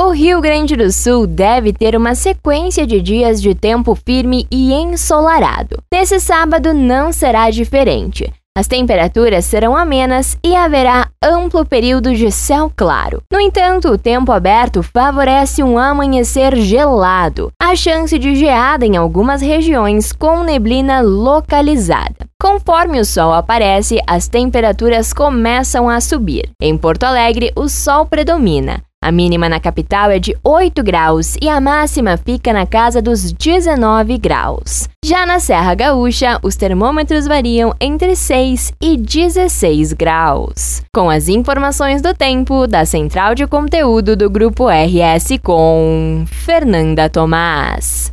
O Rio Grande do Sul deve ter uma sequência de dias de tempo firme e ensolarado. Nesse sábado não será diferente. As temperaturas serão amenas e haverá amplo período de céu claro. No entanto, o tempo aberto favorece um amanhecer gelado, a chance de geada em algumas regiões com neblina localizada. Conforme o sol aparece, as temperaturas começam a subir. Em Porto Alegre, o sol predomina. A mínima na capital é de 8 graus e a máxima fica na casa dos 19 graus. Já na Serra Gaúcha, os termômetros variam entre 6 e 16 graus. Com as informações do tempo da Central de Conteúdo do Grupo RS com Fernanda Tomás.